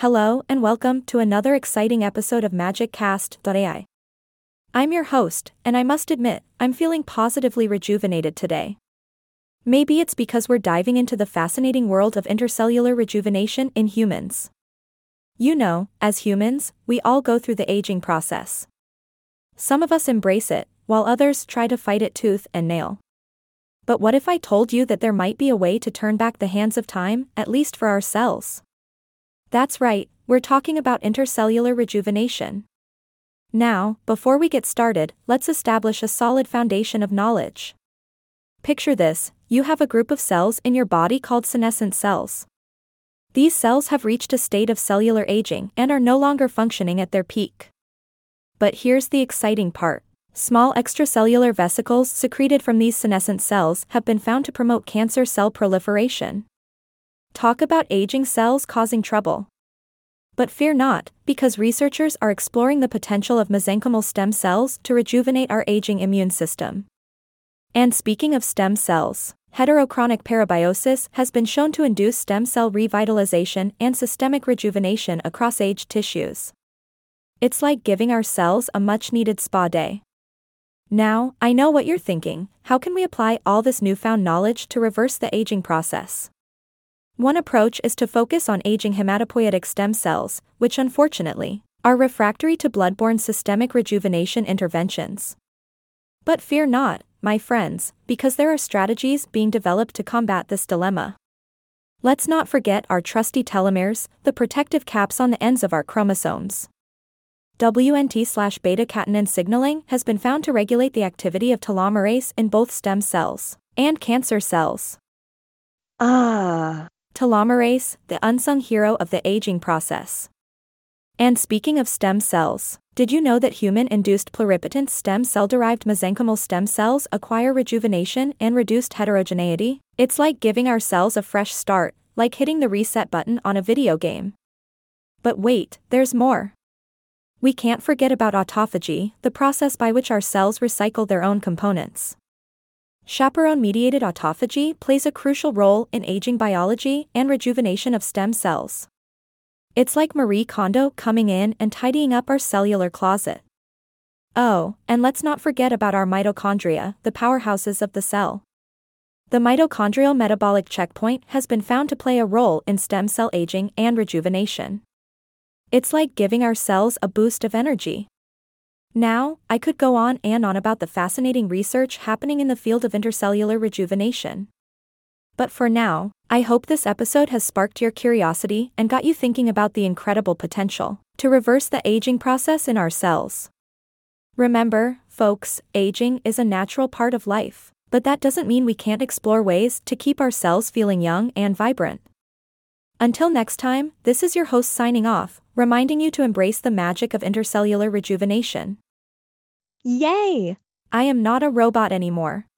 Hello and welcome to another exciting episode of MagicCast.ai. I'm your host, and I must admit, I'm feeling positively rejuvenated today. Maybe it's because we're diving into the fascinating world of intercellular rejuvenation in humans. You know, as humans, we all go through the aging process. Some of us embrace it, while others try to fight it tooth and nail. But what if I told you that there might be a way to turn back the hands of time, at least for our cells? That's right, we're talking about intercellular rejuvenation. Now, before we get started, let's establish a solid foundation of knowledge. Picture this you have a group of cells in your body called senescent cells. These cells have reached a state of cellular aging and are no longer functioning at their peak. But here's the exciting part small extracellular vesicles secreted from these senescent cells have been found to promote cancer cell proliferation. Talk about aging cells causing trouble. But fear not, because researchers are exploring the potential of mesenchymal stem cells to rejuvenate our aging immune system. And speaking of stem cells, heterochronic parabiosis has been shown to induce stem cell revitalization and systemic rejuvenation across aged tissues. It's like giving our cells a much needed spa day. Now, I know what you're thinking how can we apply all this newfound knowledge to reverse the aging process? One approach is to focus on aging hematopoietic stem cells, which unfortunately are refractory to blood-borne systemic rejuvenation interventions. But fear not, my friends, because there are strategies being developed to combat this dilemma. Let's not forget our trusty telomeres, the protective caps on the ends of our chromosomes. WNT slash beta catenin signaling has been found to regulate the activity of telomerase in both stem cells and cancer cells. Ah. Telomerase, the unsung hero of the aging process. And speaking of stem cells, did you know that human induced pluripotent stem cell derived mesenchymal stem cells acquire rejuvenation and reduced heterogeneity? It's like giving our cells a fresh start, like hitting the reset button on a video game. But wait, there's more. We can't forget about autophagy, the process by which our cells recycle their own components. Chaperone mediated autophagy plays a crucial role in aging biology and rejuvenation of stem cells. It's like Marie Kondo coming in and tidying up our cellular closet. Oh, and let's not forget about our mitochondria, the powerhouses of the cell. The mitochondrial metabolic checkpoint has been found to play a role in stem cell aging and rejuvenation. It's like giving our cells a boost of energy. Now, I could go on and on about the fascinating research happening in the field of intercellular rejuvenation. But for now, I hope this episode has sparked your curiosity and got you thinking about the incredible potential to reverse the aging process in our cells. Remember, folks, aging is a natural part of life, but that doesn't mean we can't explore ways to keep our cells feeling young and vibrant. Until next time, this is your host signing off, reminding you to embrace the magic of intercellular rejuvenation. Yay! I am not a robot anymore.